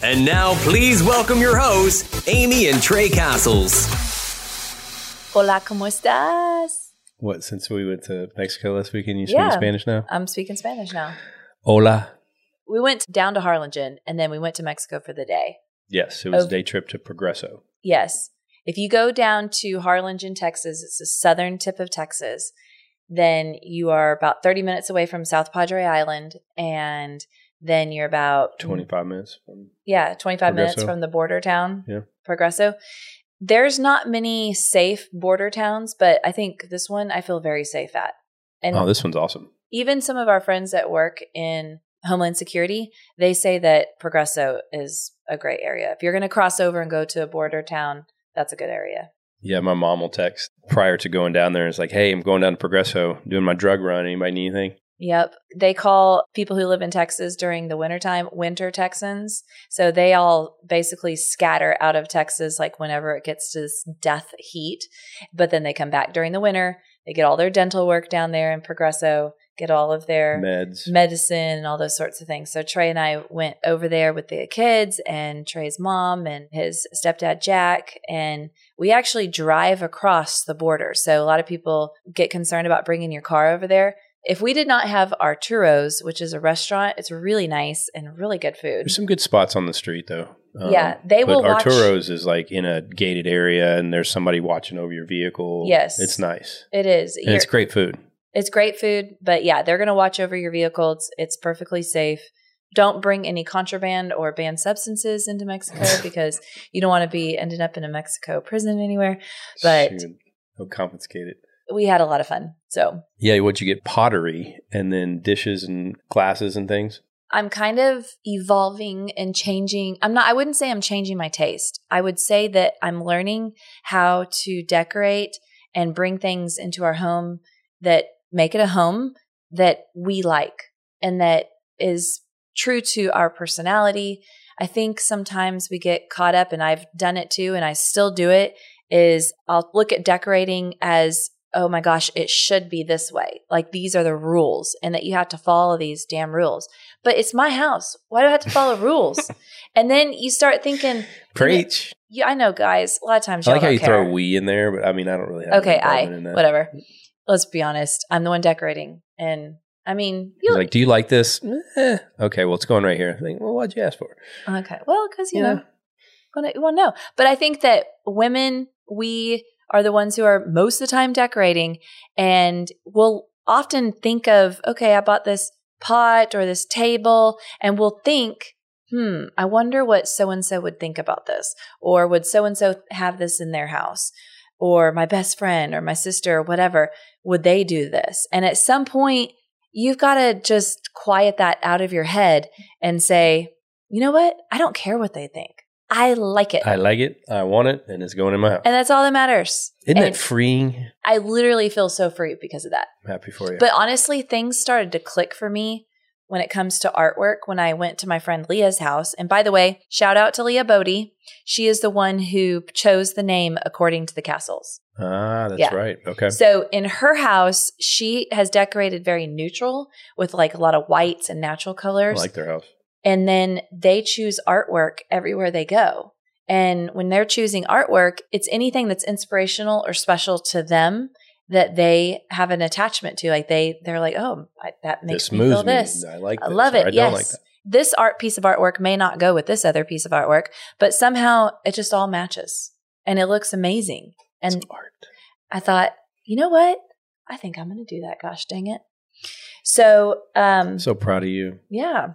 And now, please welcome your hosts, Amy and Tray Cassels. Hola, ¿cómo estás? What, since we went to Mexico last weekend, you Yeah. speak Spanish now? I'm speaking Spanish now. Hola. We went down to Harlingen and then we went to Mexico for the day. Yes, it was Oh. a day trip to Progreso. Yes. If you go down to Harlingen, Texas, it's the southern tip of Texas, then you are about 30 minutes away from South Padre Island. And then you're about 25 minutes from Yeah, 25 minutes from the border town, Yeah. Progresso. There's not many safe border towns, but I think this one I feel very safe at. And Oh, this one's awesome. even some of our friends that work in Homeland Security, they say that Progresso is a great area. If you're going to cross over and go to a border town, that's a good area. Yeah, my mom will text prior to going down there. It's like, hey, I'm going down to Progreso, doing my drug run. Anybody need anything? Yep. They call people who live in Texas during the wintertime winter Texans. So they all basically scatter out of Texas like whenever it gets to this death heat. But then they come back during the winter. They get all their dental work down there in Progresso, get all of their Meds. medicine and all those sorts of things. So Tray and I went over there with the kids and Tray's mom and his stepdad Jack and we actually drive across the border. So a lot of people get concerned about bringing your car over there. If we did not have Arturo's, which is a restaurant, it's really nice and really good food. There's some good spots on the street, though. Um, Yeah, they will watch- Arturo's is like in a gated area and there's somebody watching over your vehicle. Yes. It's nice. It is. And it's great food. It's great food, but yeah, they're going to watch over your vehicle. It's, it's perfectly safe. Don't bring any contraband or banned substances into Mexico because you don't want to be ending up in a Mexico prison anywhere. But Shoot. They'll confiscate it. We had a lot of fun. So Yeah, what you get pottery and then dishes and glasses and things. I'm kind of evolving and changing. I'm not, I wouldn't say I'm changing my taste. I would say that I'm learning how to decorate and bring things into our home that make it a home that we like and that is true to our personality. I think sometimes we get caught up, and I've done it too, and I still do it. Is I'll look at decorating as, oh my gosh, it should be this way. Like these are the rules, and that you have to follow these damn rules. But it's my house. Why do I have to follow rules? And then you start thinking, Preach. yeah, I know, guys. A lot of times, I like how you care. throw we in there, but I mean, I don't really have. Okay, I whatever. Let's be honest. I'm the one decorating, and I mean, you like, "Do you like this?" Eh. Okay, well, it's going right here. I think, well, why'd you ask for? it? okay. Well, because you Yeah. know, want to know. But I think that women, we are the ones who are most of the time decorating, and we'll often think of, okay, I bought this pot or this table, and we'll think. Hmm, I wonder what so and so would think about this, or would so and so have this in their house, or my best friend, or my sister, or whatever, would they do this? And at some point, you've got to just quiet that out of your head and say, you know what? I don't care what they think. I like it. I like it. I want it, and it's going in my house. and that's all that matters. Isn't and that freeing? I literally feel so free because of that. I'm happy for you. But honestly, things started to click for me when it comes to artwork when I went to my friend Leah's house. And by the way, shout out to Leah Bodie. She is the one who chose the name according to the Cassels. ah, that's Yeah. right. Okay. So in her house, she has decorated very neutral with like a lot of whites and natural colors. I like their house. And then they choose artwork everywhere they go. And when they're choosing artwork, it's anything that's inspirational or special to them that they have an attachment to. Like they, they're like, oh, I, that makes This me feel me. this. I like. I love it. I yes. like. This art piece of artwork may not go with this other piece of artwork, but somehow it just all matches and it looks amazing. And It's art. I thought, you know what? I think I'm going to do that. Gosh dang it. So, um, So proud of you. yeah.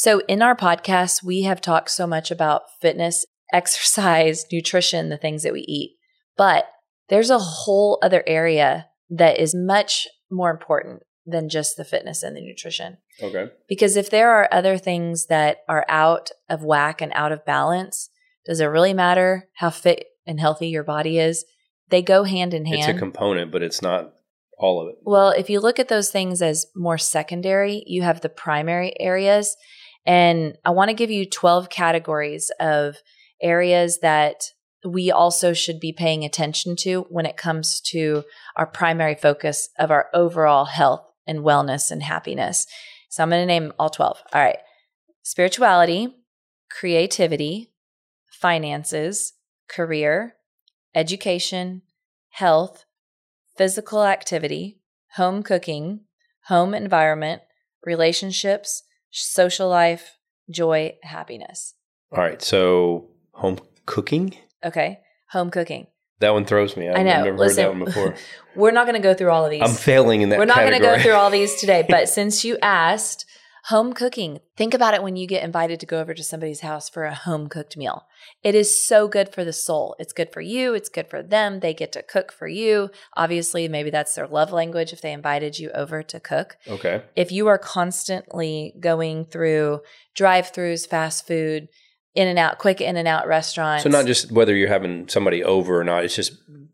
So in our podcast, we have talked so much about fitness, exercise, nutrition, the things that we eat. But there's a whole other area that is much more important than just the fitness and the nutrition. Okay. Because if there are other things that are out of whack and out of balance, does it really matter how fit and healthy your body is? They go hand in hand. It's a component, but it's not all of it. Well, if you look at those things as more secondary, you have the primary areas. And I want to give you 12 categories of areas that we also should be paying attention to when it comes to our primary focus of our overall health and wellness and happiness. So I'm going to name all 12. All right. Spirituality, creativity, finances, career, education, health, physical activity, home cooking, home environment, relationships, social life, joy, happiness. All right. So home cooking. Okay. Home cooking. That one throws me. I've, I know. I've never Listen, heard that one before. We're not going to go through all of these. I'm failing in that. We're not going to go through all these today, but since you asked, home cooking, think about it when you get invited to go over to somebody's house for a home cooked meal. It is so good for the soul. It's good for you, it's good for them. They get to cook for you. Obviously, maybe that's their love language if they invited you over to cook. Okay. If you are constantly going through drive-throughs, fast food, in and out, quick in and out restaurants. So not just whether you're having somebody over or not. It's just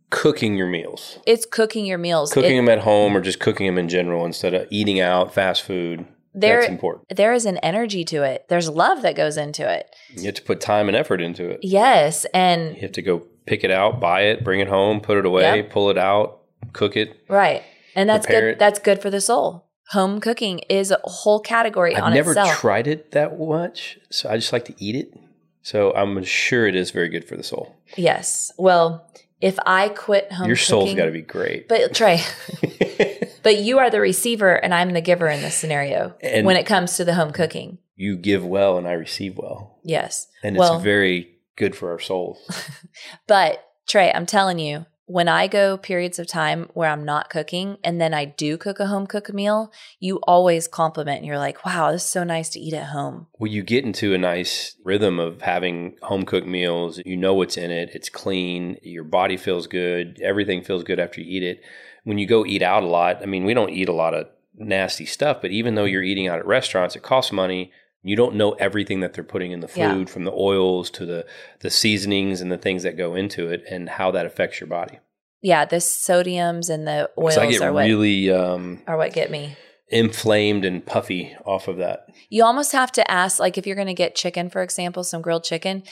cooking your meals, it's cooking your meals. cooking It- them at home, or just cooking them in general instead of eating out, fast food. There, That's important. there is an energy to it. There's love that goes into it. You have to put time and effort into it. Yes, and You have to go pick it out, buy it, bring it home, put it away, Yep. pull it out, cook it. right, and that's good. it. That's good for the soul. Home cooking is a whole category I've on never itself. tried it that much, so I just like to eat it. So I'm sure it is very good for the soul. yes. Well, if I quit home, Your soul's got to be great. But Tray, but you are the receiver, and I'm the giver in this scenario And- when it comes to the home cooking. you give well, and I receive well, Yes. and well, it's very good for our souls. But Tray, I'm telling you, when I go periods of time where I'm not cooking and then I do cook a home cooked meal, you always compliment and you're like, wow, this is so nice to eat at home. Well, you get into a nice rhythm of having home cooked meals. You know what's in it. It's clean. Your body feels good. Everything feels good after you eat it. When you go eat out a lot, I mean, we don't eat a lot of nasty stuff, but even though you're eating out at restaurants, it costs money. You don't know everything that they're putting in the food, Yeah. from the oils to the the seasonings and the things that go into it, and how that affects your body. Yeah, the sodiums and the oils I get are what really um, are what get me. inflamed and puffy off of that. You almost have to ask, like, if you're going to get chicken, for example, some grilled chicken,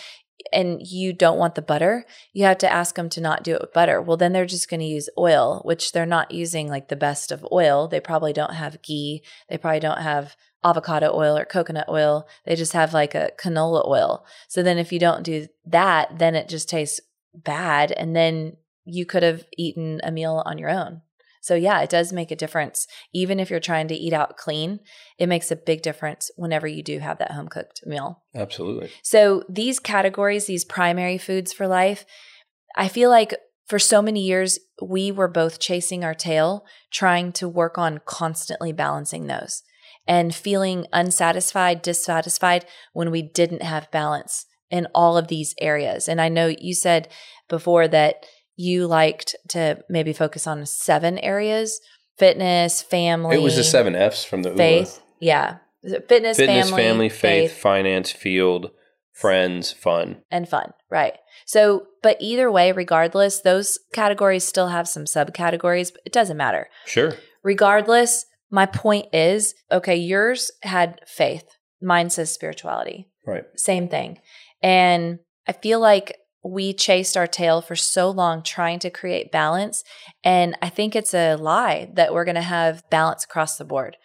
and you don't want the butter, you have to ask them to not do it with butter. Well, then they're just going to use oil, which they're not using like the best of oil. They probably don't have ghee. They probably don't have avocado oil or coconut oil. They just have like a canola oil. So then if you don't do that, then it just tastes bad. And then you could have eaten a meal on your own. So yeah, it does make a difference. Even if you're trying to eat out clean, it makes a big difference whenever you do have that home cooked meal. Absolutely. So these categories, these primary foods for life, I feel like for so many years, we were both chasing our tail, trying to work on constantly balancing those and feeling unsatisfied, dissatisfied when we didn't have balance in all of these areas. And I know you said before that you liked to maybe focus on seven areas fitness, family. It was the seven F's from the faith. ULA. Yeah. Fitness, Fitness, family, family faith, faith, finance, field, friends, fun. And fun, right. So, but either way, regardless, those categories still have some subcategories, but it doesn't matter. Sure. Regardless, my point is okay, yours had faith, mine says spirituality. Right. Same thing. And I feel like we chased our tail for so long trying to create balance. And I think it's a lie that we're going to have balance across the board.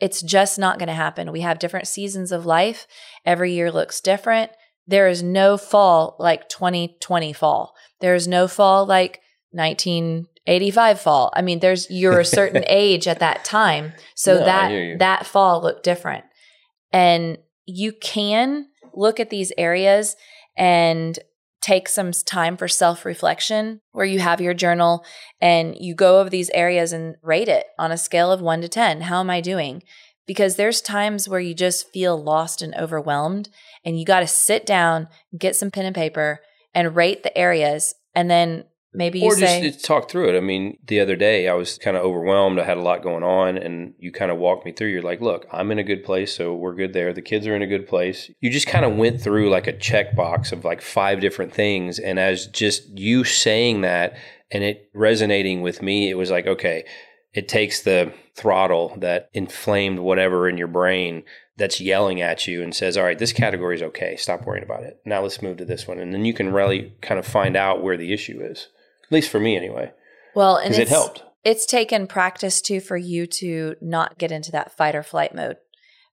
It's just not going to happen. We have different seasons of life. Every year looks different. There is no fall like 2020 fall. There is no fall like 1985 fall. I mean, there's you're a certain age at that time. So no, that that fall looked different. And you can look at these areas and take some time for self reflection where you have your journal and you go over these areas and rate it on a scale of one to 10. How am I doing? Because there's times where you just feel lost and overwhelmed, and you got to sit down, get some pen and paper, and rate the areas. And then maybe you or say, just talk through it. I mean, the other day I was kind of overwhelmed. I had a lot going on, and you kind of walked me through. You're like, "Look, I'm in a good place, so we're good there. The kids are in a good place." You just kind of went through like a checkbox of like five different things, and as just you saying that and it resonating with me, it was like, okay, it takes the throttle that inflamed whatever in your brain that's yelling at you and says, all right, this category is okay. Stop worrying about it. Now let's move to this one. And then you can really kind of find out where the issue is. Least for me, anyway. Well, and it helped. It's taken practice too for you to not get into that fight or flight mode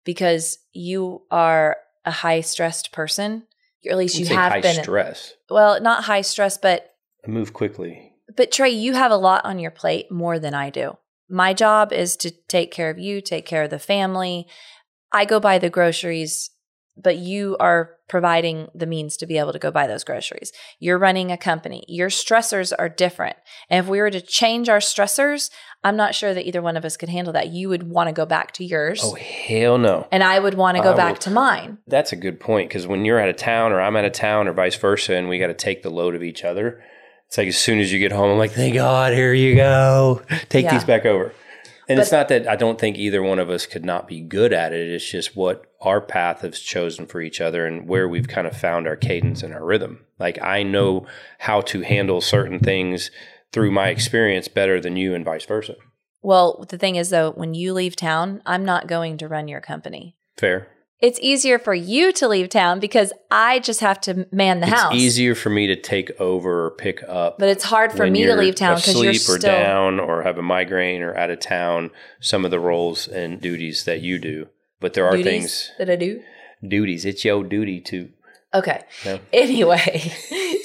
because you are a high stressed person. Or at least you have high been. stress. Well, not high stress, but I move quickly. But Tray, you have a lot on your plate more than I do. My job is to take care of you, take care of the family. I go buy the groceries but you are providing the means to be able to go buy those groceries. You're running a company. Your stressors are different. And if we were to change our stressors, I'm not sure that either one of us could handle that. You would want to go back to yours. Oh, hell no. And I would want to go I back will. to mine. That's a good point because when you're out of town or I'm out of town or vice versa, and we got to take the load of each other, it's like as soon as you get home, I'm like, thank God, here you go. Take yeah. these back over. And but, it's not that I don't think either one of us could not be good at it. It's just what our path has chosen for each other and where we've kind of found our cadence and our rhythm. Like I know how to handle certain things through my experience better than you and vice versa. Well, the thing is though, when you leave town, I'm not going to run your company. Fair it's easier for you to leave town because I just have to man the house. it's house. easier for me to take over or pick up. But it's hard for me to leave town because you're still or down or have a migraine or out of town. Some of the roles and duties that you do, but there are duties things that I do. Duties. It's your duty to. Okay. No? Anyway,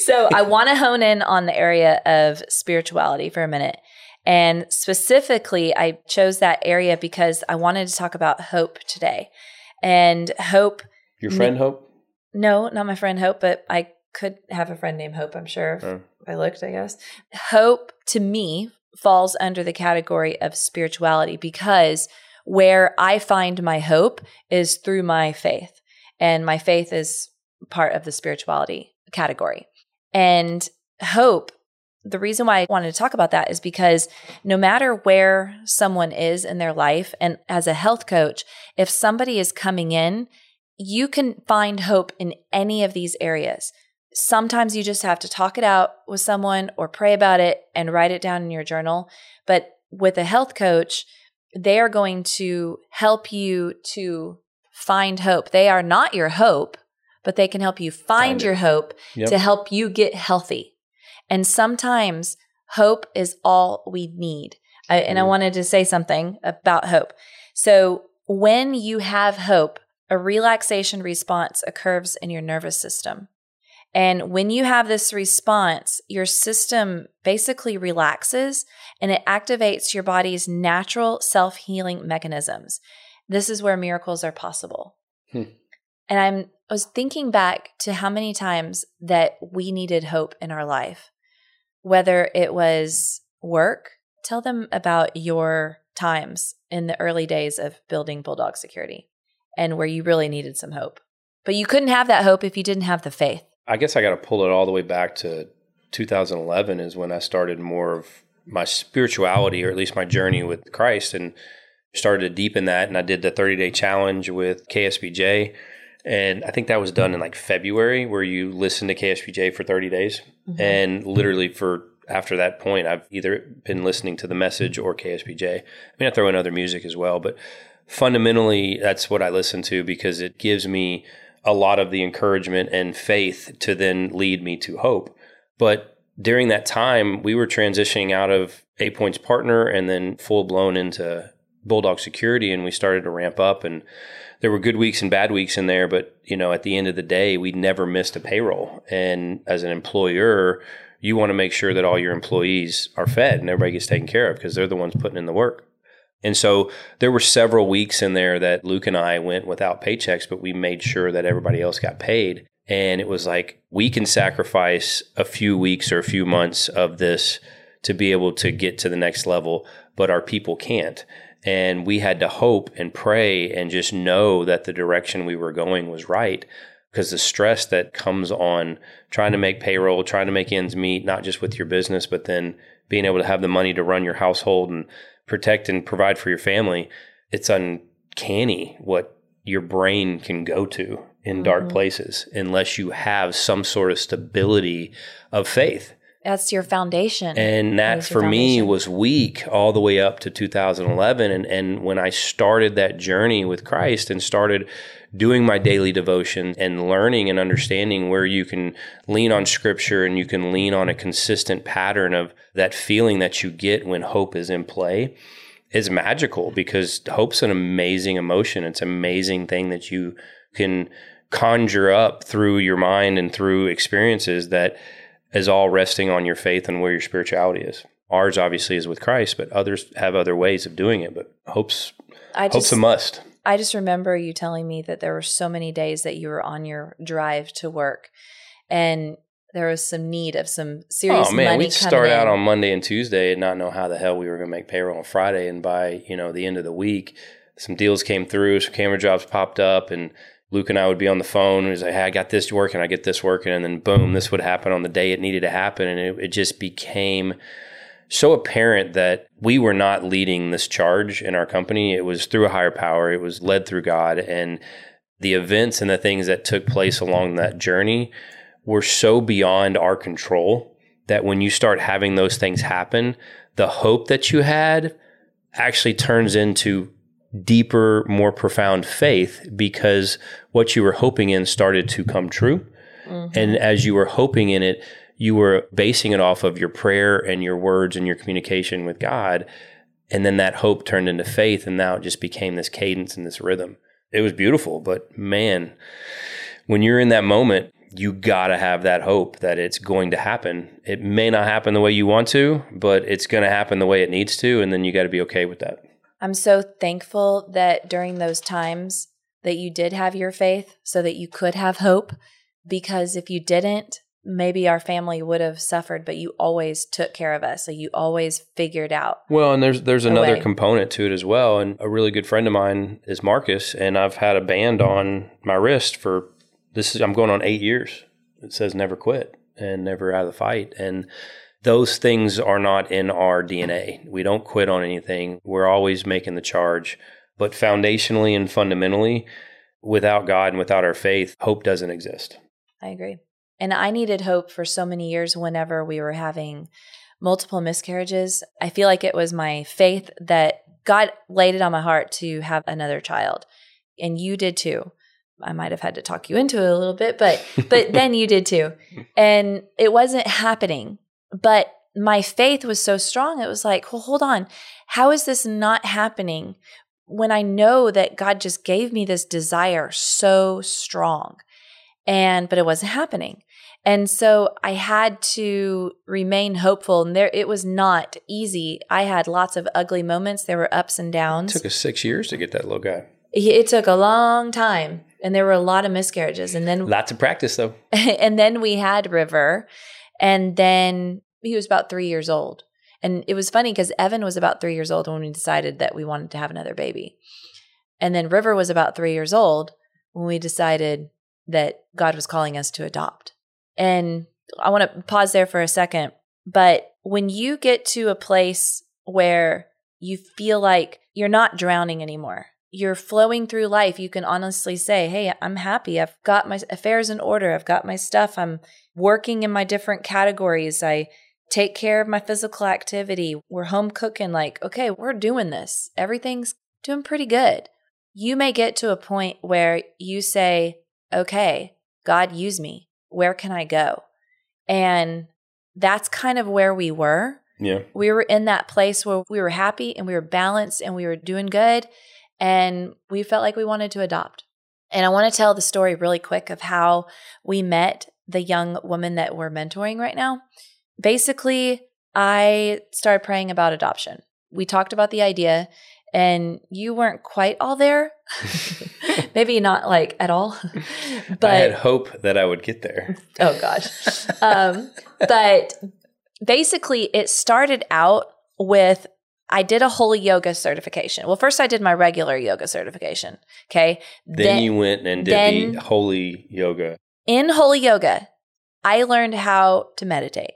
so I want to hone in on the area of spirituality for a minute. And specifically, I chose that area because I wanted to talk about hope today. And Hope. Your friend Hope? No, not my friend Hope, but I could have a friend named Hope, I'm sure, if oh. I looked, I guess. Hope to me falls under the category of spirituality because where I find my hope is through my faith. And my faith is part of the spirituality category. And hope the reason why I wanted to talk about that is because no matter where someone is in their life, and as a health coach, if somebody is coming in, you can find hope in any of these areas. Sometimes you just have to talk it out with someone or pray about it and write it down in your journal. But with a health coach, they are going to help you to find hope. They are not your hope, but they can help you find, find your hope yep. to help you get healthy. And sometimes hope is all we need. I, and I wanted to say something about hope. So when you have hope, a relaxation response occurs in your nervous system. And when you have this response, your system basically relaxes and it activates your body's natural self healing mechanisms. This is where miracles are possible. Hmm. And I'm I was thinking back to how many times that we needed hope in our life, whether it was work. Tell them about your times in the early days of building Bulldog Security and where you really needed some hope. But you couldn't have that hope if you didn't have the faith. I guess I got to pull it all the way back to 2011 is when I started more of my spirituality or at least my journey with Christ and started to deepen that and I did the 30 day challenge with KSBJ and I think that was done in like February where you listen to KSBJ for 30 days mm-hmm. and literally for after that point I've either been listening to the message or KSBJ. I mean I throw in other music as well but fundamentally that's what I listen to because it gives me a lot of the encouragement and faith to then lead me to hope. But during that time, we were transitioning out of Eight Points Partner and then full blown into Bulldog Security, and we started to ramp up. And there were good weeks and bad weeks in there, but you know, at the end of the day, we never missed a payroll. And as an employer, you want to make sure that all your employees are fed and everybody gets taken care of because they're the ones putting in the work. And so there were several weeks in there that Luke and I went without paychecks, but we made sure that everybody else got paid. And it was like, we can sacrifice a few weeks or a few months of this to be able to get to the next level, but our people can't. And we had to hope and pray and just know that the direction we were going was right because the stress that comes on trying to make payroll, trying to make ends meet, not just with your business, but then being able to have the money to run your household and protect and provide for your family, it's uncanny what your brain can go to in mm-hmm. dark places unless you have some sort of stability of faith. That's your foundation. And that, that for me was weak all the way up to 2011. And, and when I started that journey with Christ and started doing my daily devotion and learning and understanding where you can lean on scripture and you can lean on a consistent pattern of that feeling that you get when hope is in play is magical because hope's an amazing emotion. It's an amazing thing that you can conjure up through your mind and through experiences that is all resting on your faith and where your spirituality is. Ours obviously is with Christ, but others have other ways of doing it. But hope's I just, hope's a must. I just remember you telling me that there were so many days that you were on your drive to work and there was some need of some serious. Oh man, we'd start in. out on Monday and Tuesday and not know how the hell we were going to make payroll on Friday, and by you know the end of the week, some deals came through, some camera jobs popped up, and Luke and I would be on the phone. And he's like, "Hey, I got this working, I get this working," and then boom, this would happen on the day it needed to happen, and it, it just became so apparent that we were not leading this charge in our company. It was through a higher power, it was led through God. And the events and the things that took place along that journey were so beyond our control that when you start having those things happen, the hope that you had actually turns into deeper, more profound faith because what you were hoping in started to come true. Mm-hmm. And as you were hoping in it, you were basing it off of your prayer and your words and your communication with God. And then that hope turned into faith, and now it just became this cadence and this rhythm. It was beautiful, but man, when you're in that moment, you got to have that hope that it's going to happen. It may not happen the way you want to, but it's going to happen the way it needs to. And then you got to be okay with that. I'm so thankful that during those times that you did have your faith so that you could have hope. Because if you didn't, maybe our family would have suffered, but you always took care of us. So you always figured out. Well, and there's there's another way. component to it as well. And a really good friend of mine is Marcus, and I've had a band on my wrist for this is I'm going on eight years. It says never quit and never out of the fight. And those things are not in our DNA. We don't quit on anything. We're always making the charge. But foundationally and fundamentally, without God and without our faith, hope doesn't exist. I agree. And I needed hope for so many years whenever we were having multiple miscarriages. I feel like it was my faith that God laid it on my heart to have another child. And you did too. I might have had to talk you into it a little bit, but but then you did too. And it wasn't happening. But my faith was so strong. It was like, well, hold on. How is this not happening when I know that God just gave me this desire so strong, and but it wasn't happening. And so I had to remain hopeful. And there, it was not easy. I had lots of ugly moments. There were ups and downs. It took us six years to get that little guy. it took a long time, and there were a lot of miscarriages. And then Lots of practice though. and then we had River, and then he was about three years old. And it was funny because Evan was about three years old when we decided that we wanted to have another baby. And then River was about three years old when we decided that God was calling us to adopt. And I want to pause there for a second. But when you get to a place where you feel like you're not drowning anymore, you're flowing through life, you can honestly say, Hey, I'm happy. I've got my affairs in order. I've got my stuff. I'm working in my different categories. I take care of my physical activity. We're home cooking. Like, okay, we're doing this. Everything's doing pretty good. You may get to a point where you say, Okay, God, use me. Where can I go? And that's kind of where we were Yeah. we were in that place where we were happy and we were balanced and we were doing good and we felt like we wanted to adopt. And I want to tell the story really quick of how we met the young woman that we're mentoring right now. Basically, I started praying about adoption. We talked about the idea and you weren't quite all there. Maybe not like at all. but I had hope that I would get there. Oh gosh. um, but basically, it started out with I did a holy yoga certification. Well, first I did my regular yoga certification. Okay. Then, you went and did then- the holy yoga. in holy yoga, I learned how to meditate.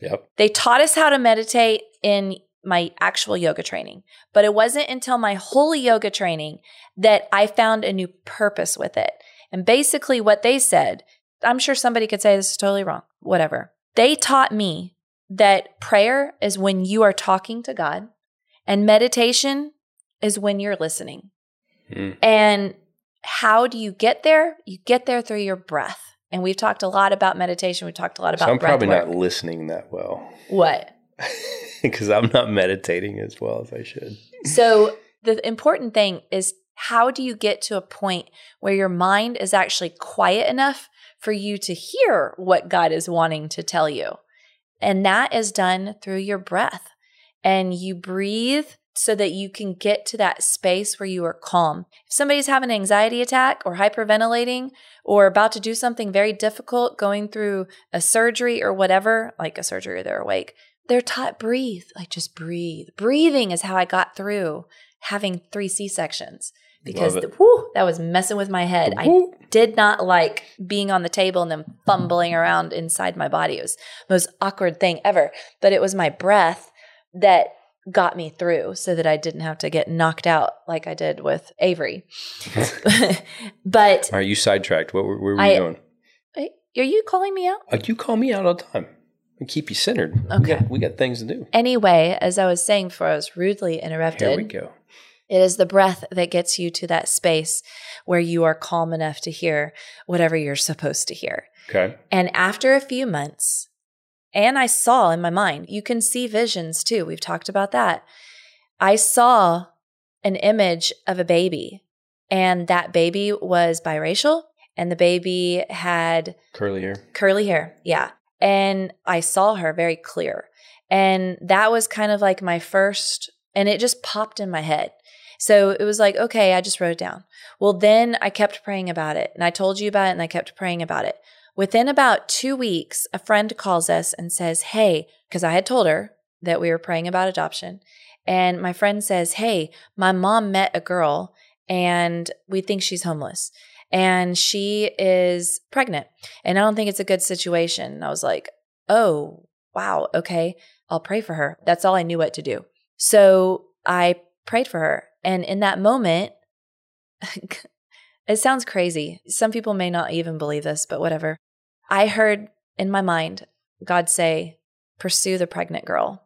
Yep. They taught us how to meditate in my actual yoga training, but it wasn't until my holy yoga training that I found a new purpose with it. And basically, what they said, I'm sure somebody could say this is totally wrong, whatever. They taught me that prayer is when you are talking to God, and meditation is when you're listening. Mm. And how do you get there? You get there through your breath. And we've talked a lot about meditation. We've talked a lot So about I'm probably not listening that well What? because I'm not meditating as well as I should. So the important thing is how do you get to a point where your mind is actually quiet enough for you to hear what God is wanting to tell you? And that is done through your breath. And you breathe so that you can get to that space where you are calm. If somebody's having an anxiety attack or hyperventilating or about to do something very difficult, going through a surgery or whatever, like a surgery, they're awake, they're taught breathe, like just breathe. Breathing is how I got through having three C sections because the, whew, that was messing with my head. I did not like being on the table and then fumbling around inside my body. It was the most awkward thing ever. But it was my breath that got me through so that I didn't have to get knocked out like I did with Avery. but Are you sidetracked? What were, where were I- you going? Wait, are you calling me out? Uh, you call me out all the time. We keep you centered. We Okay. got, we got things to do. Anyway, as I was saying before I was rudely interrupted. Here we go. It is the breath that gets you to that space where you are calm enough to hear whatever you're supposed to hear. Okay. And after a few months, and I saw in my mind, you can see visions too. We've talked about that. I saw an image of a baby, and that baby was biracial, and the baby had Curly hair. curly hair. Yeah. And I saw her very clear. And that was kind of like my first, and it just popped in my head. So it was like, okay, I just wrote it down. Well, then I kept praying about it. And I told you about it and I kept praying about it. Within about two weeks, a friend calls us and says, Hey, because I had told her that we were praying about adoption. And my friend says, Hey, my mom met a girl and we think she's homeless and she is pregnant. And I don't think it's a good situation. And I was like, Oh, wow. Okay. I'll pray for her. That's all I knew what to do. So I prayed for her. And in that moment, it sounds crazy. Some people may not even believe this, but whatever. I heard in my mind God say, Pursue the pregnant girl.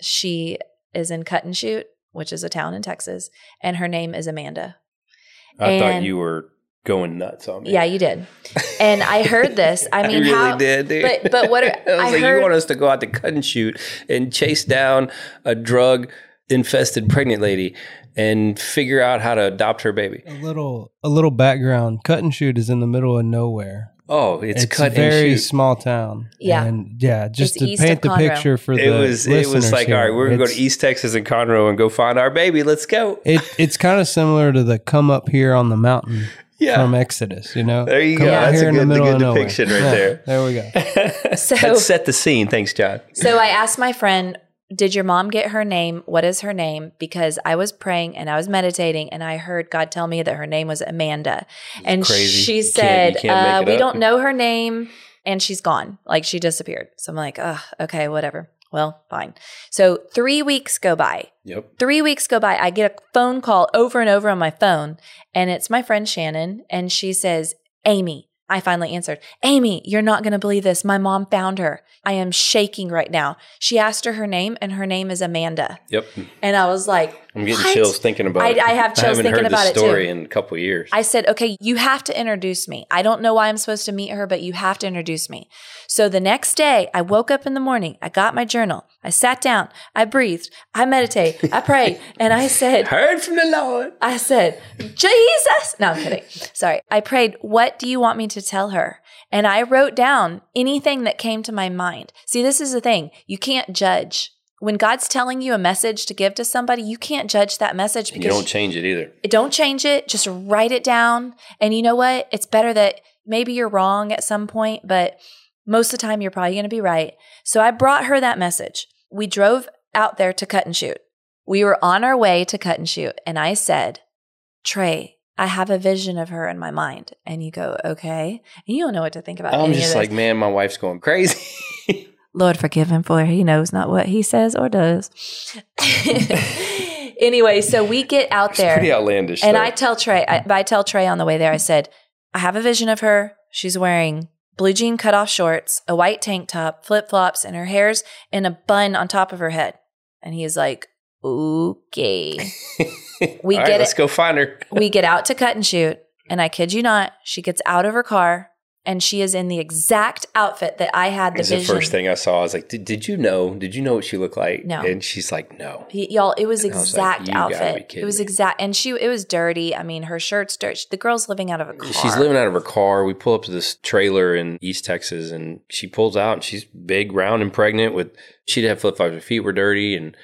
She is in Cut and Shoot, which is a town in Texas, and her name is Amanda. I thought you were going nuts on me. Yeah, you did. And I heard this. I mean, really how, did, dude. but- but what are- I was I like, heard- you want us to go out to cut and shoot and chase down a drug infested pregnant lady and figure out how to adopt her baby. A little a little background. Cut and shoot is in the middle of nowhere. Oh, it's, It's, cut a very and shoot. small town. Yeah. and yeah, just It's to east paint the picture for the It was it was like here, all right, we're gonna go to East Texas and Conroe and go find our baby. Let's go. It, it's kind of similar to the come up here on the mountain Yeah, from Exodus. You know, There you Come go. out That's here a in the good- the middle good of nowhere. right Yeah, there. There we go. So- that set the scene. Thanks, John. So I asked my friend, Did your mom get her name? What is her name? Because I was praying and I was meditating and I heard God tell me that her name was Amanda. And crazy. she You can't- said, you can't uh, We don't know her name and she's gone. Like she disappeared. So I'm like, Oh, okay, whatever. Well, fine. So three weeks go by. Yep. Three weeks go by. I get a phone call over and over on my phone, and it's my friend Shannon. And she says, Amy, I finally answered, Amy, you're not going to believe this. My mom found her. I am shaking right now. She asked her her name, and her name is Amanda. Yep. And I was like, I'm getting "What?" chills thinking about I- it. I have chills haven't thinking heard about this it, too. story in a couple years. I said, okay, you have to introduce me. I don't know why I'm supposed to meet her, but you have to introduce me. So the next day, I woke up in the morning, I got my journal, I sat down, I breathed, I meditated, I prayed, and I said, heard from the Lord. I said, Jesus. No, I'm kidding. Sorry. I prayed, What do you want me to tell her? And I wrote down anything that came to my mind. See, this is the thing you can't judge. When God's telling you a message to give to somebody, you can't judge that message And you don't change it either. don't change it. Just write it down. And you know what? It's better that maybe you're wrong at some point, but most of the time you're probably going to be right. So I brought her that message. We drove out there to cut and shoot. We were on our way to cut and shoot. And I said, Tray, I have a vision of her in my mind. And you go, okay. And you don't know what to think about I'm just like, man, my wife's going crazy. Lord forgive him for he knows not what he says or does. anyway, so we get out it's there. pretty outlandish. And though. I tell Tray, I, I tell Tray on the way there, I said, I have a vision of her. She's wearing blue jean cut off shorts, a white tank top, flip flops, and her hair's in a bun on top of her head. And he's like, okay. we All right, get let's it. go find her. we get out to cut and shoot. And I kid you not, she gets out of her car and she is in the exact outfit that I had the the first thing I saw. I was like, did, did you know? Did you know what she looked like? No. And she's like, no. Y'all, it was And I was like, exact "You gotta be outfit. It was me." exact, and she it was dirty. I mean, her shirt's dirty. The girl's living out of a car. She's living out of her car. We pull up to this trailer in East Texas and she pulls out and she's big, round, and pregnant with, she'd have flip flops. Her feet were dirty and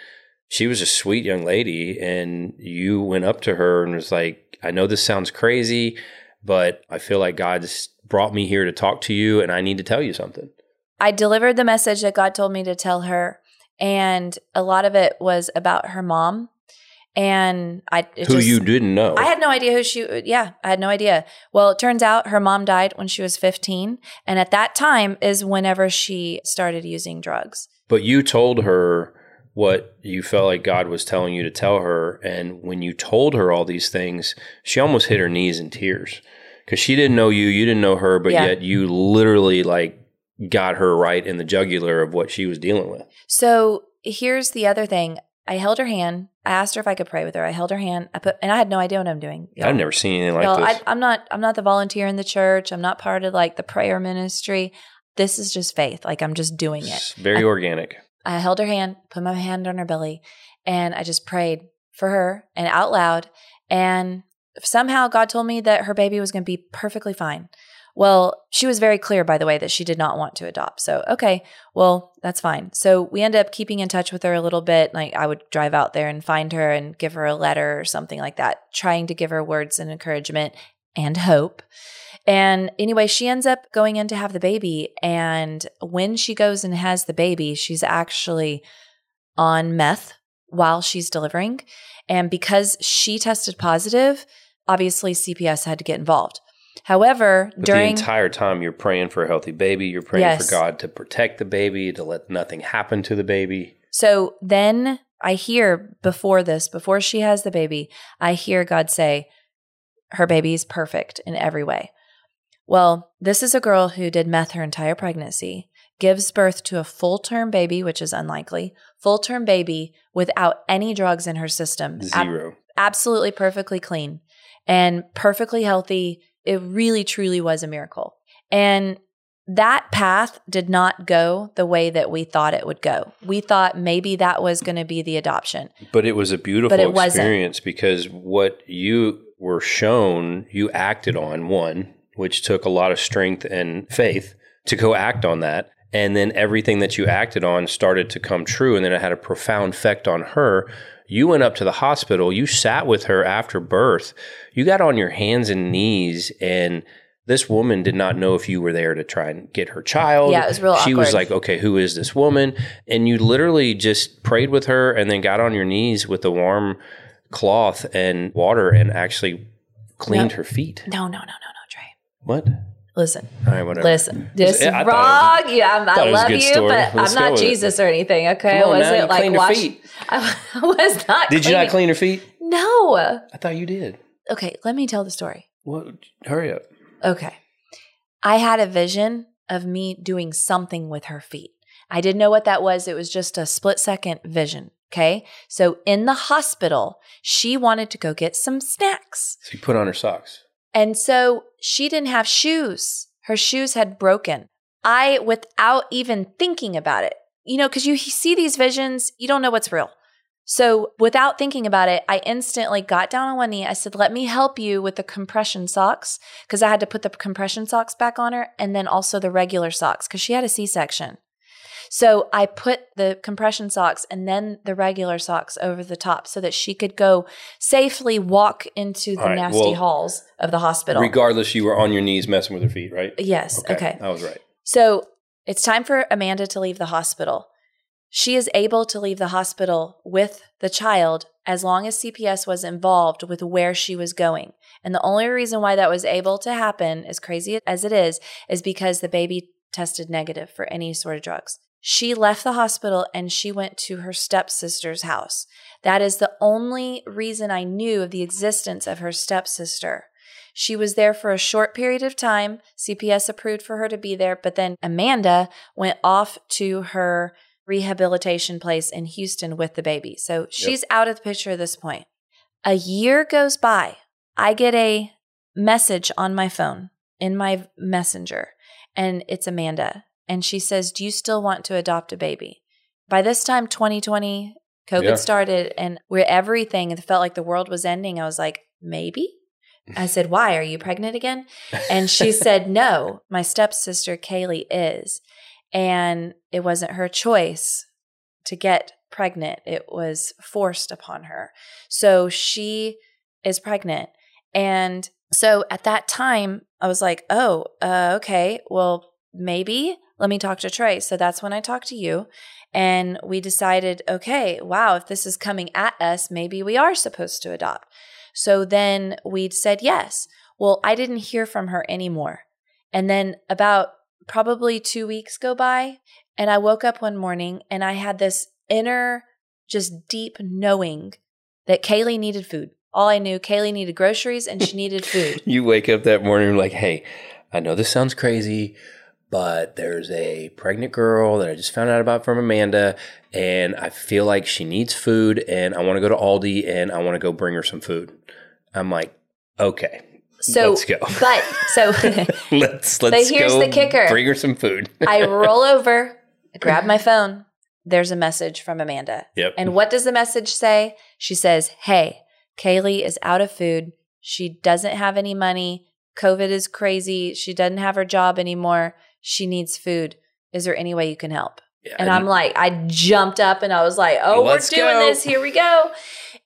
she was a sweet young lady. And you went up to her and was like, I know this sounds crazy, but I feel like God's brought me here to talk to you and I need to tell you something. I delivered the message that God told me to tell her, and a lot of it was about her mom. And I Who just- you didn't know. I had no idea who she. Yeah, I had no idea. Well, it turns out her mom died when she was 15, and at that time is whenever she started using drugs. But you told her what you felt like God was telling you to tell her. And when you told her all these things, she almost hit her knees in tears because she didn't know you, you didn't know her, but Yeah. yet you literally like got her right in the jugular of what she was dealing with. So here's the other thing. I held her hand. I asked her if I could pray with her. I held her hand. I put, and I had no idea what I'm doing. y'all. I've never seen anything like Y'all, this. I, I'm not. I'm not the volunteer in the church. I'm not part of like the prayer ministry. This is just faith. Like I'm just doing it. it's very organic. I held her hand, put my hand on her belly, and I just prayed for her and out loud. And somehow God told me that her baby was going to be perfectly fine. Well, she was very clear, by the way, that she did not want to adopt. So, okay, well, that's fine. So we ended up keeping in touch with her a little bit. Like I would drive out there and find her and give her a letter or something like that, trying to give her words and encouragement and hope. And anyway, she ends up going in to have the baby. And when she goes and has the baby, she's actually on meth while she's delivering. And because she tested positive, obviously CPS had to get involved. However, But during the entire time you're praying for a healthy baby, you're praying Yes. for God to protect the baby, to let nothing happen to the baby. So then I hear before this, before she has the baby, I hear God say, her baby is perfect in every way. Well, this is a girl who did meth her entire pregnancy, gives birth to a full term baby, which is unlikely, full term baby without any drugs in her system. Ab- Zero. absolutely perfectly clean and perfectly healthy. It really, truly was a miracle. And that path did not go the way that we thought it would go. We thought maybe that was going to be the adoption. But it was a beautiful But it wasn't. experience because what you were shown, you acted on one, which took a lot of strength and faith to go act on that. And then everything that you acted on started to come true. And then it had a profound effect on her. You went up to the hospital, you sat with her after birth, you got on your hands and knees and this woman did not know if you were there to try and get her child. Yeah, it was real She was like, okay, who is this woman? And you literally just prayed with her and then got on your knees with a warm cloth and water and actually cleaned No. her feet. No, no, no, no, no, Tray. What? Listen, All right, whatever. listen. This is I wrong. Yeah, I'm, I was love you, story. but Let's I'm not with it. Jesus or anything. Okay, on I wasn't like wash- feet. I was not. Did you not clean her feet? No. I thought you did. Okay, let me tell the story. Well, hurry up. Okay. I had a vision of me doing something with her feet. I didn't know what that was. It was just a split second vision. Okay. So in the hospital, she wanted to go get some snacks. So you put on her socks. And so she didn't have shoes. Her shoes had broken. I, without even thinking about it, you know, because you see these visions, you don't know what's real. So without thinking about it, I instantly got down on one knee. I said, Let me help you with the compression socks because I had to put the compression socks back on her and then also the regular socks because she had a C section. So I put the compression socks and then the regular socks over the top so that she could go safely walk into the right, nasty well, halls of the hospital. Regardless, you were on your knees messing with her feet, right? yes. Okay. I was right. So it's time for Amanda to leave the hospital. She is able to leave the hospital with the child as long as CPS was involved with where she was going. And the only reason why that was able to happen, as crazy as it is, is because the baby tested negative for any sort of drugs. She left the hospital and she went to her stepsister's house. That is the only reason I knew of the existence of her stepsister. She was there for a short period of time. CPS approved for her to be there, but then Amanda went off to her rehabilitation place in Houston with the baby. So she's out of the picture at this point. A year goes by. I get a message on my phone in my messenger, and it's Amanda. And she says, Do you still want to adopt a baby? By this time, 2020, COVID Yeah. started, and we're everything. It felt like the world was ending. I was like, Maybe? I said, Why? Are you pregnant again? And she said, No, my stepsister Kayleigh is. And it wasn't her choice to get pregnant, it was forced upon her. So she is pregnant. And so at that time, I was like, Oh, uh, okay, well, maybe let me talk to Tray. So that's when I talked to you. And we decided, okay, wow, if this is coming at us, maybe we are supposed to adopt. So then we said yes. Well, I didn't hear from her anymore. And then about probably two weeks go by, and I woke up one morning and I had this inner, just deep knowing that Kayleigh needed food. All I knew, Kayleigh needed groceries and she needed food. You wake up that morning like, hey, I know this sounds crazy, but there's a pregnant girl that I just found out about from Amanda, and I feel like she needs food, and I want to go to Aldi and I want to go bring her some food. I'm like, okay, So, let's go. but so let's let's here's go the kicker. Bring her some food. I roll over, I grab my phone. There's a message from Amanda. yep. And what does the message say? She says, Hey, Kayleigh is out of food. She doesn't have any money. COVID is crazy. She doesn't have her job anymore. She needs food. Is there any way you can help? Yeah, And I'm like, I jumped up and I was like, oh, we're doing go. this. Here we go.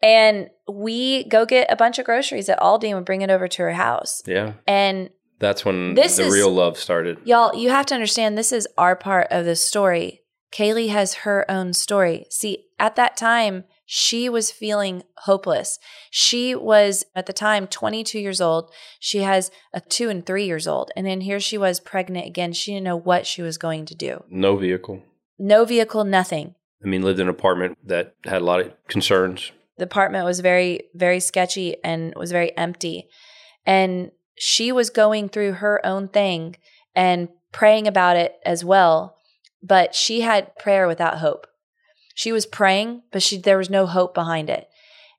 And we go get a bunch of groceries at Aldi and we bring it over to her house. yeah, And that's when This the is- real love started. Y'all, you have to understand this is our part of the story. Kayleigh has her own story. See, at that time, she was feeling hopeless. She was, at the time, 22 years old. She has a two and three years old. And then here she was pregnant again. She didn't know what she was going to do. No vehicle. No vehicle, nothing. I mean, lived in an apartment that had a lot of concerns. The apartment was very, very sketchy and was very empty. And she was going through her own thing and praying about it as well. But she had prayer without hope. She was praying, but she there was no hope behind it.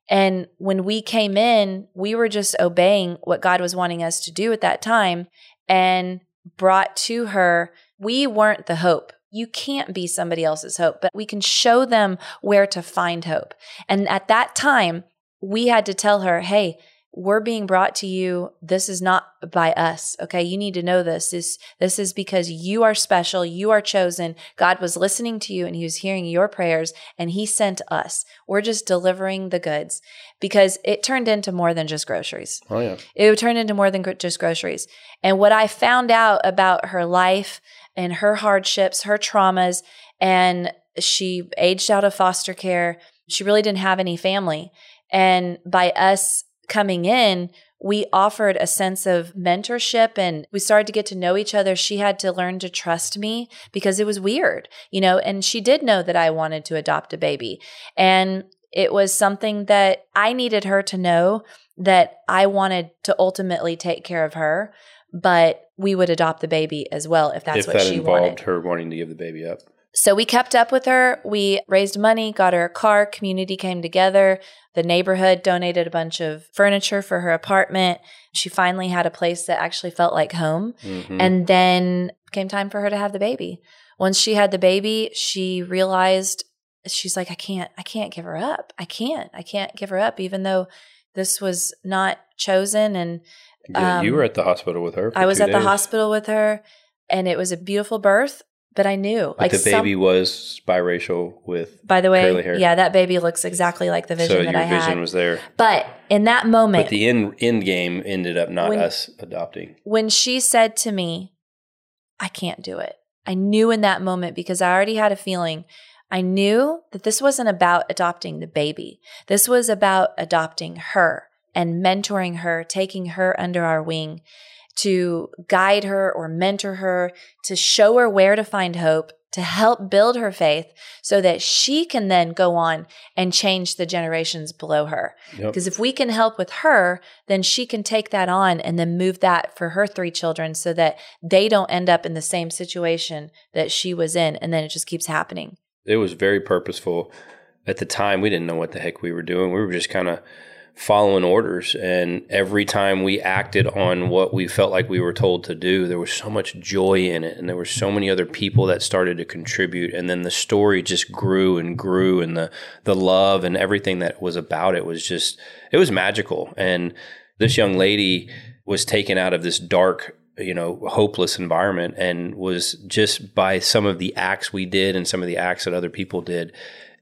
And when we came in, we were just obeying what God was wanting us to do at that time. And brought to her, we weren't the hope. You can't be somebody else's hope, but we can show them where to find hope. And at that time, we had to tell her, hey, we're being brought to you. This is not by us. Okay. You need to know this. This, this is because you are special. You are chosen. God was listening to you and he was hearing your prayers and he sent us. We're just delivering the goods because it turned into more than just groceries. Oh yeah. It turned into more than gr- just groceries. And what I found out about her life and her hardships, her traumas, and she aged out of foster care. She really didn't have any family. And by us coming in, we offered a sense of mentorship and we started to get to know each other. She had to learn to trust me because it was weird, you know, and she did know that I wanted to adopt a baby. And it was something that I needed her to know that I wanted to ultimately take care of her, but we would adopt the baby as well if that's if what that she involved wanted. her wanting to give the baby up. So we kept up with her. We raised money, got her a car, community came together. The neighborhood donated a bunch of furniture for her apartment. She finally had a place that actually felt like home. Mhm. And then came time for her to have the baby. Once she had the baby, she realized she's like, I can't, I can't give her up. I can't, I can't give her up, even though this was not chosen. And Yeah, you um, were at the hospital with her. I was at the hospital with her and it was a beautiful birth, but I knew But the some- baby was biracial with. by the way, hair. yeah, that baby looks exactly like the vision so that your I vision had. was there. but in that moment, But the end end game ended up not When- us adopting. when she said to me, I can't do it, I knew in that moment because I already had a feeling. I knew that this wasn't about adopting the baby. This was about adopting her and mentoring her, taking her under our wing to guide her or mentor her, to show her where to find hope, to help build her faith so that she can then go on and change the generations below her. Yep. Because if we can help with her, then she can take that on and then move that for her three children so that they don't end up in the same situation that she was in. And then it just keeps happening. It was very purposeful. At the time, we didn't know what the heck we were doing. We were just kind of following orders. And every time we acted on what we felt like we were told to do, there was so much joy in it. And there were so many other people that started to contribute. And then the story just grew and grew. And the, the love and everything that was about it was just, it was magical. And this young lady was taken out of this dark you know hopeless environment and was just by some of the acts we did and some of the acts that other people did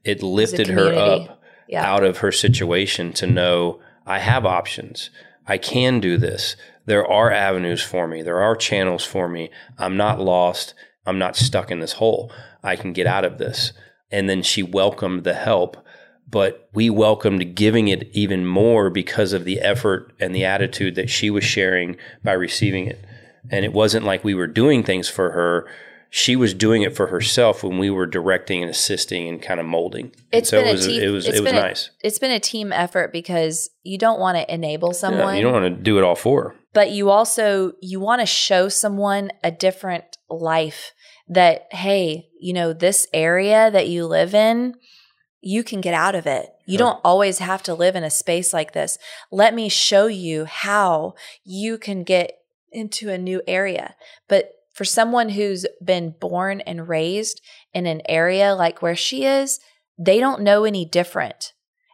it lifted her up Yeah. out of her situation to know I have options. I can do this. There are avenues for me. There are channels for me. I'm not lost. I'm not stuck in this hole. I can get out of this. And then she welcomed the help, but we welcomed giving it even more because of the effort and the attitude that she was sharing by receiving it. And it wasn't like we were doing things for her. She was doing it for herself when we were directing and assisting and kind of molding. And It's so been it a was team- it was it was been a- nice. It's been a team effort because you don't want to enable Yeah, someone. you don't want to do it all for her. but you also you want to show someone a different life that hey you know this area that you live in you can get out of it you don't always have to live in a space like this let me show you how you can get into a new area but for someone who's been born and raised in an area like where she is they don't know any different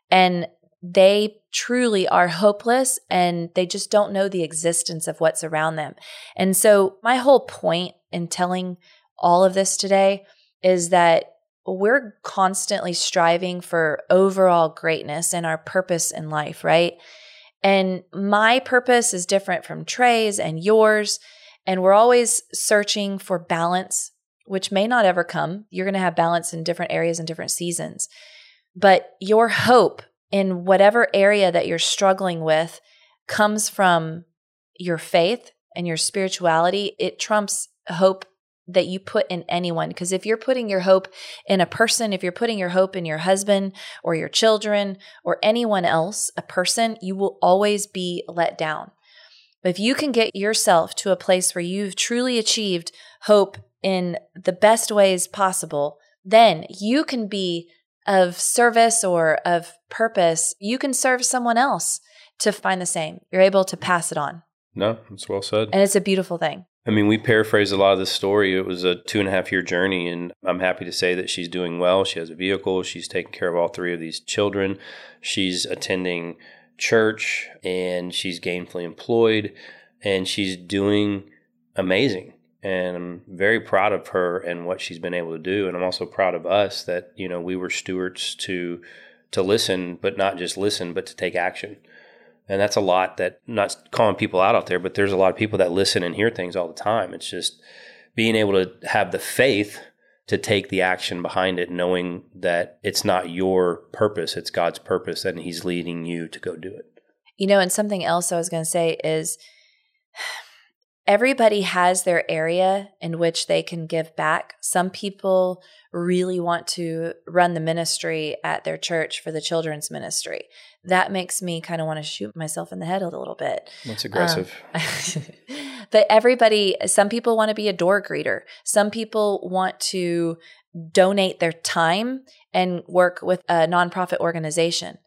and they truly are hopeless and they just don't know the existence of what's around them. And so, my whole point in telling all of this today is that we're constantly striving for overall greatness and our purpose in life, right? And my purpose is different from Tray's and yours. And we're always searching for balance, which may not ever come. You're going to have balance in different areas and different seasons. But your hope in whatever area that you're struggling with comes from your faith and your spirituality. It trumps hope that you put in anyone. Because if you're putting your hope in a person, if you're putting your hope in your husband or your children or anyone else, a person, you will always be let down. But if you can get yourself to a place where you've truly achieved hope in the best ways possible, then you can be of service or of purpose. You can serve someone else to find the same. You're able to pass it on. No, it's well said. And it's a beautiful thing. I mean, we paraphrased a lot of the story. It was a two and a half year journey, and I'm happy to say that she's doing well. She has a vehicle. She's taking care of all three of these children. She's attending church and she's gainfully employed and she's doing amazing. And I'm very proud of her and what she's been able to do. And I'm also proud of us that, you know, we were stewards to to listen, but not just listen, but to take action. And that's a lot that not calling people out out there, but there's a lot of people that listen and hear things all the time. It's just being able to have the faith to take the action behind it, knowing that it's not your purpose, it's God's purpose, and He's leading you to go do it. You know, and something else I was going to say is everybody has their area in which they can give back. Some people really want to run the ministry at their church for the children's ministry. That makes me kind of want to shoot myself in the head a little bit. That's aggressive. Um, but everybody, some people want to be a door greeter. Some people want to donate their time and work with a nonprofit organization.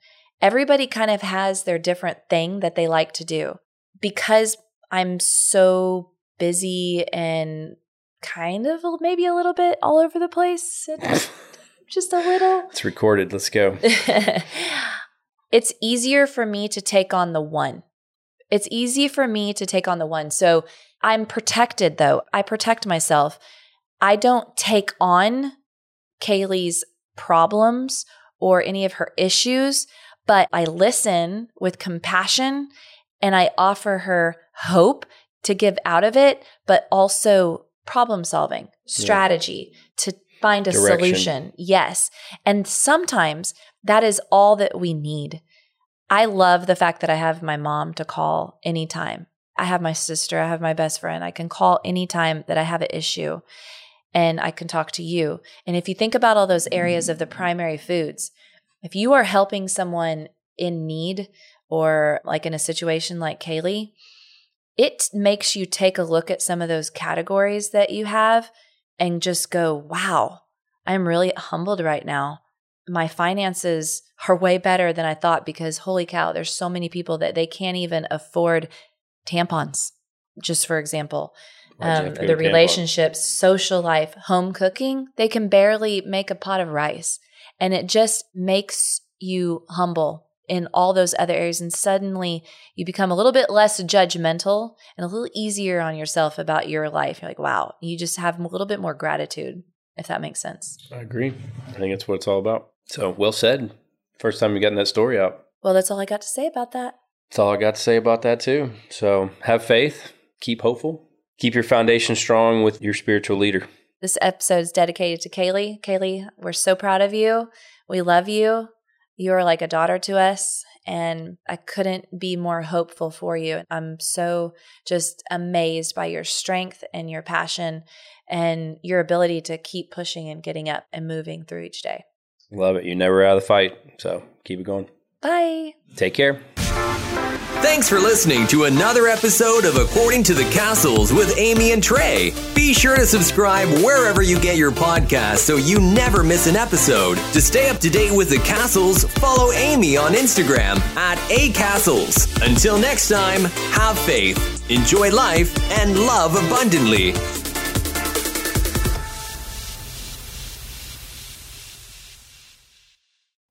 Everybody kind of has their different thing that they like to do. Because I'm so busy and kind of maybe a little bit all over the place. Just a little. It's recorded. Let's go. it's easier for me to take on the one. It's easy for me to take on the one. So I'm protected though. I protect myself. I don't take on Kayleigh's problems or any of her issues, but I listen with compassion and I offer her hope to give out of it, but also problem solving, strategy yeah. to find a Direction. solution. Yes. And sometimes that is all that we need. I love the fact that I have my mom to call anytime. I have my sister, I have my best friend. I can call anytime that I have an issue and I can talk to you. And if you think about all those areas of the primary foods, if you are helping someone in need or like in a situation like Kayleigh, it makes you take a look at some of those categories that you have and just go, wow, I'm really humbled right now. My finances are way better than I thought because holy cow, there's so many people that they can't even afford tampons, just for example. Um, the relationships, social life, home cooking, they can barely make a pot of rice. And it just makes you humble in all those other areas. And suddenly you become a little bit less judgmental and a little easier on yourself about your life. You're like, wow, you just have a little bit more gratitude, if that makes sense. I agree. I think that's what it's all about. So well said. First time you're getting that story out. Well, that's all I got to say about that. That's all I got to say about that, too. So have faith, keep hopeful, keep your foundation strong with your spiritual leader. This episode is dedicated to Kayleigh. Kayleigh, we're so proud of you. We love you. You are like a daughter to us, and I couldn't be more hopeful for you. I'm so just amazed by your strength and your passion and your ability to keep pushing and getting up and moving through each day. Love it. You're never out of the fight. So keep it going. Bye. Take care. Thanks for listening to another episode of According to the Cassels with Amy and Tray. Be sure to subscribe wherever you get your podcasts so you never miss an episode. To stay up to date with the Cassels, follow Amy on Instagram at acastles. Until next time, have faith, enjoy life, and love abundantly.